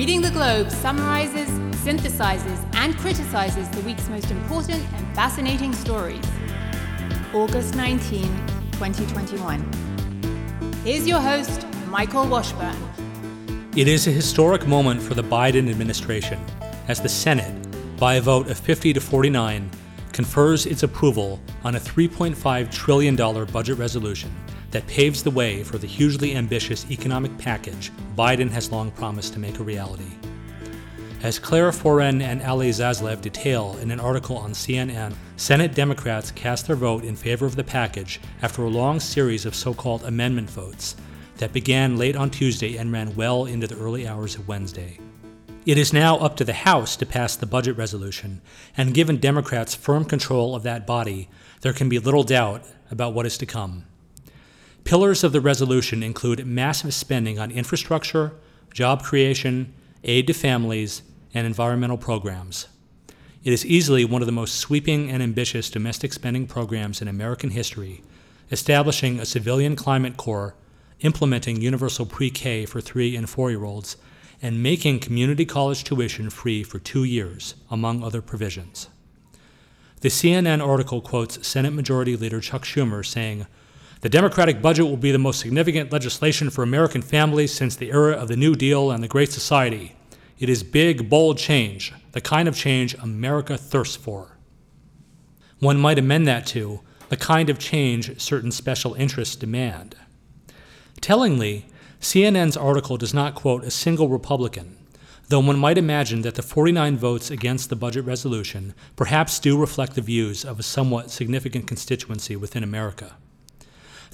Reading the Globe summarizes, synthesizes, and criticizes the week's most important and fascinating stories. August 19, 2021. Here's your host, Michael Washburn. It is a historic moment for the Biden administration as the Senate, by a vote of 50 to 49, confers its approval on a $3.5 trillion budget resolution that paves the way for the hugely ambitious economic package Biden has long promised to make a reality. As Clara Foran and Ali Zaslav detail in an article on CNN, Senate Democrats cast their vote in favor of the package after a long series of so called amendment votes that began late on Tuesday and ran well into the early hours of Wednesday. It is now up to the House to pass the budget resolution, and given Democrats' firm control of that body, there can be little doubt about what is to come. Pillars of the resolution include massive spending on infrastructure, job creation, aid to families, and environmental programs. It is easily one of the most sweeping and ambitious domestic spending programs in American history, establishing a civilian climate corps, implementing universal pre K for three and four year olds, and making community college tuition free for two years, among other provisions. The CNN article quotes Senate Majority Leader Chuck Schumer saying, The Democratic budget will be the most significant legislation for American families since the era of the New Deal and the Great Society. It is big, bold change, the kind of change America thirsts for. One might amend that to the kind of change certain special interests demand. Tellingly, CNN's article does not quote a single Republican, though one might imagine that the 49 votes against the budget resolution perhaps do reflect the views of a somewhat significant constituency within America.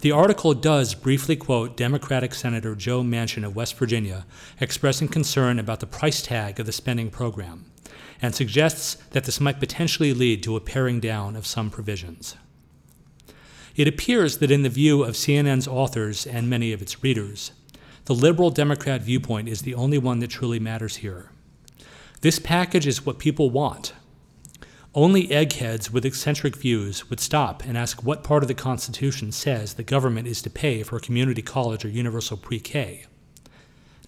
The article does briefly quote Democratic Senator Joe Manchin of West Virginia expressing concern about the price tag of the spending program and suggests that this might potentially lead to a paring down of some provisions. It appears that, in the view of CNN's authors and many of its readers, the liberal Democrat viewpoint is the only one that truly matters here. This package is what people want. Only eggheads with eccentric views would stop and ask what part of the Constitution says the government is to pay for a community college or universal pre K.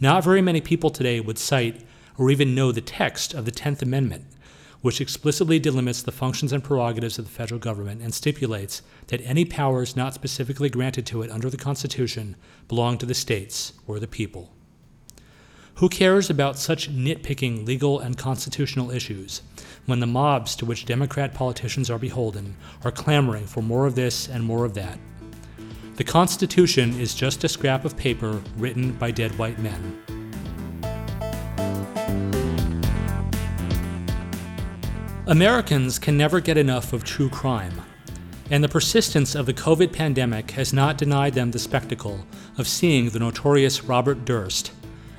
Not very many people today would cite or even know the text of the 10th Amendment, which explicitly delimits the functions and prerogatives of the federal government and stipulates that any powers not specifically granted to it under the Constitution belong to the states or the people. Who cares about such nitpicking legal and constitutional issues when the mobs to which Democrat politicians are beholden are clamoring for more of this and more of that? The Constitution is just a scrap of paper written by dead white men. Americans can never get enough of true crime, and the persistence of the COVID pandemic has not denied them the spectacle of seeing the notorious Robert Durst,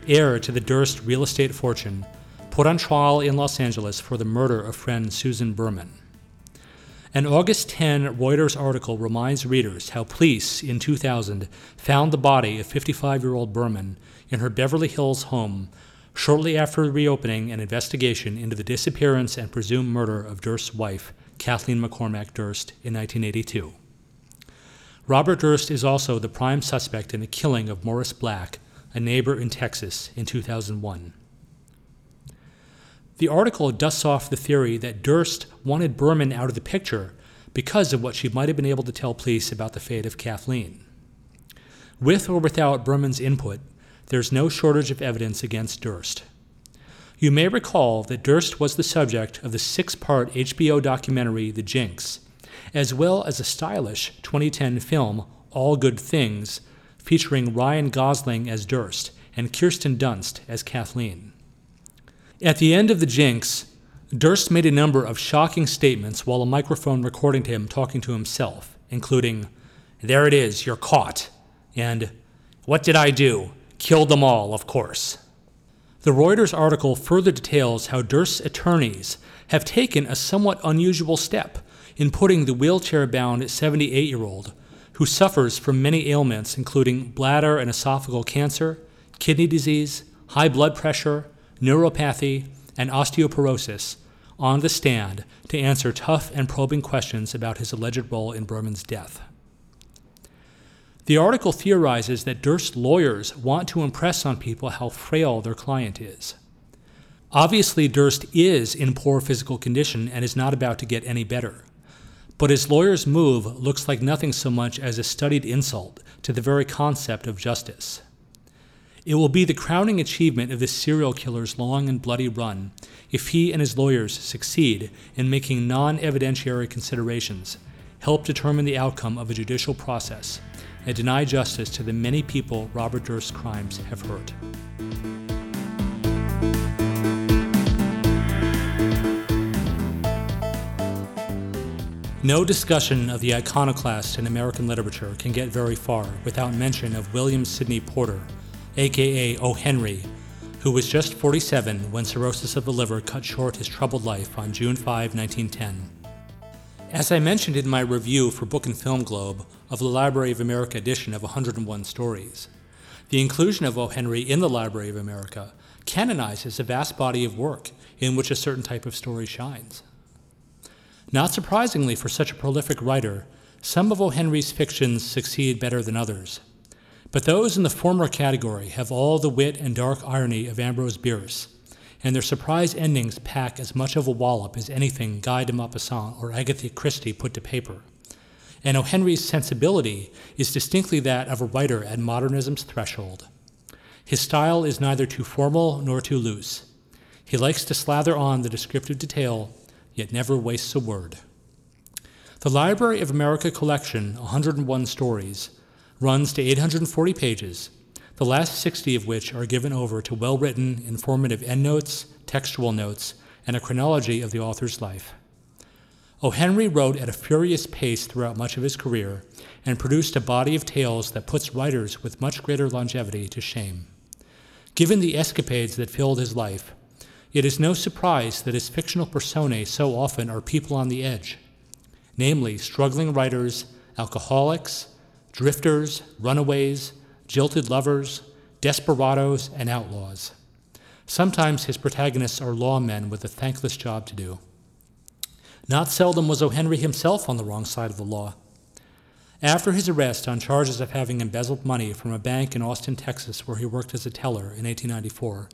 heir to the Durst real estate fortune, put on trial in Los Angeles for the murder of friend Susan Berman. An August 10 Reuters article reminds readers how police in 2000 found the body of 55 year old Berman in her Beverly Hills home shortly after reopening an investigation into the disappearance and presumed murder of Durst's wife, Kathleen McCormack Durst, in 1982. Robert Durst is also the prime suspect in the killing of Morris Black, a neighbor in Texas, in 2001. The article dusts off the theory that Durst wanted Berman out of the picture because of what she might have been able to tell police about the fate of Kathleen. With or without Berman's input, there's no shortage of evidence against Durst. You may recall that Durst was the subject of the six part HBO documentary The Jinx, as well as a stylish 2010 film, All Good Things, featuring Ryan Gosling as Durst and Kirsten Dunst as Kathleen. At the end of The Jinx, Durst made a number of shocking statements while a microphone recording him talking to himself, including, There it is, you're caught, and What did I do? Killed them all, of course. The Reuters article further details how Durst's attorneys have taken a somewhat unusual step in putting the wheelchair bound 78 year old, who suffers from many ailments including bladder and esophageal cancer, kidney disease, high blood pressure, neuropathy, and osteoporosis, on the stand to answer tough and probing questions about his alleged role in Berman's death. The article theorizes that Durst's lawyers want to impress on people how frail their client is. Obviously, Durst is in poor physical condition and is not about to get any better. But his lawyer's move looks like nothing so much as a studied insult to the very concept of justice. It will be the crowning achievement of this serial killer's long and bloody run if he and his lawyers succeed in making non evidentiary considerations help determine the outcome of a judicial process and deny justice to the many people Robert Durst's crimes have hurt. No discussion of the iconoclast in American literature can get very far without mention of William Sidney Porter, aka O. Henry, who was just 47 when cirrhosis of the liver cut short his troubled life on June 5, 1910. As I mentioned in my review for Book and Film Globe of the Library of America edition of 101 Stories, the inclusion of O. Henry in the Library of America canonizes a vast body of work in which a certain type of story shines. Not surprisingly for such a prolific writer, some of O. Henry's fictions succeed better than others. But those in the former category have all the wit and dark irony of Ambrose Bierce, and their surprise endings pack as much of a wallop as anything Guy de Maupassant or Agatha Christie put to paper. And O. Henry's sensibility is distinctly that of a writer at modernism's threshold. His style is neither too formal nor too loose. He likes to slather on the descriptive detail yet never wastes a word. The Library of America collection, 101 stories, runs to 840 pages, the last 60 of which are given over to well written, informative endnotes, textual notes, and a chronology of the author's life. O. Henry wrote at a furious pace throughout much of his career and produced a body of tales that puts writers with much greater longevity to shame. Given the escapades that filled his life, it is no surprise that his fictional personae so often are people on the edge, namely struggling writers, alcoholics, drifters, runaways, jilted lovers, desperados, and outlaws. Sometimes his protagonists are lawmen with a thankless job to do. Not seldom was O. Henry himself on the wrong side of the law. After his arrest on charges of having embezzled money from a bank in Austin, Texas, where he worked as a teller in 1894,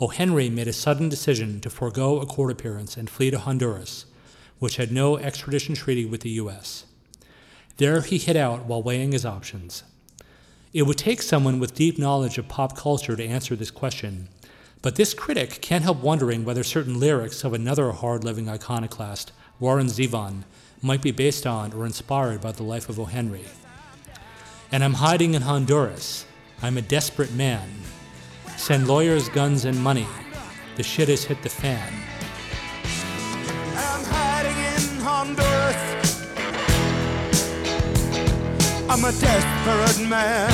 O. Henry made a sudden decision to forego a court appearance and flee to Honduras, which had no extradition treaty with the U.S. There he hid out while weighing his options. It would take someone with deep knowledge of pop culture to answer this question, but this critic can't help wondering whether certain lyrics of another hard living iconoclast, Warren Zevon, might be based on or inspired by the life of O. Henry. And I'm hiding in Honduras. I'm a desperate man. Send lawyers, guns, and money. The shit has hit the fan. I'm hiding in Honduras. I'm a desperate man.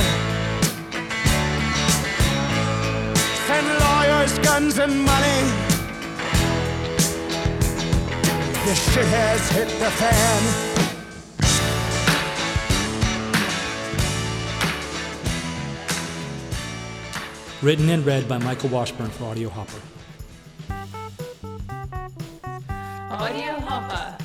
Send lawyers, guns, and money. The shit has hit the fan. written and read by Michael Washburn for Audio Hopper. Audio Hopper.